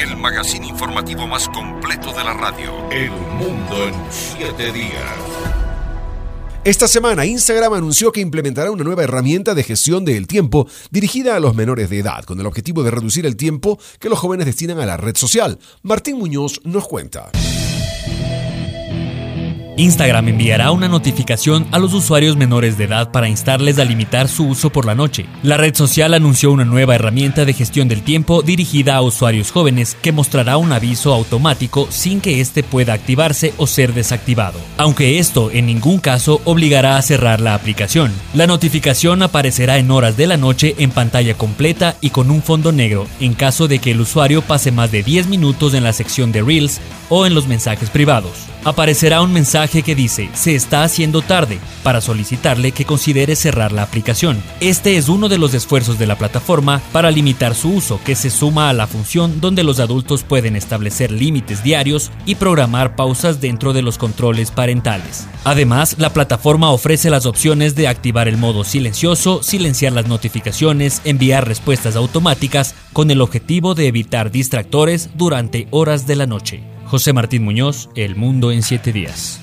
el magazine informativo más completo de la radio. El mundo en siete días. Esta semana Instagram anunció que implementará una nueva herramienta de gestión del tiempo dirigida a los menores de edad, con el objetivo de reducir el tiempo que los jóvenes destinan a la red social. Martín Muñoz nos cuenta. Instagram enviará una notificación a los usuarios menores de edad para instarles a limitar su uso por la noche. La red social anunció una nueva herramienta de gestión del tiempo dirigida a usuarios jóvenes que mostrará un aviso automático sin que éste pueda activarse o ser desactivado, aunque esto en ningún caso obligará a cerrar la aplicación. La notificación aparecerá en horas de la noche en pantalla completa y con un fondo negro en caso de que el usuario pase más de 10 minutos en la sección de Reels o en los mensajes privados. Aparecerá un mensaje que dice se está haciendo tarde para solicitarle que considere cerrar la aplicación. Este es uno de los esfuerzos de la plataforma para limitar su uso, que se suma a la función donde los adultos pueden establecer límites diarios y programar pausas dentro de los controles parentales. Además, la plataforma ofrece las opciones de activar el modo silencioso, silenciar las notificaciones, enviar respuestas automáticas con el objetivo de evitar distractores durante horas de la noche. José Martín Muñoz, El Mundo en 7 días.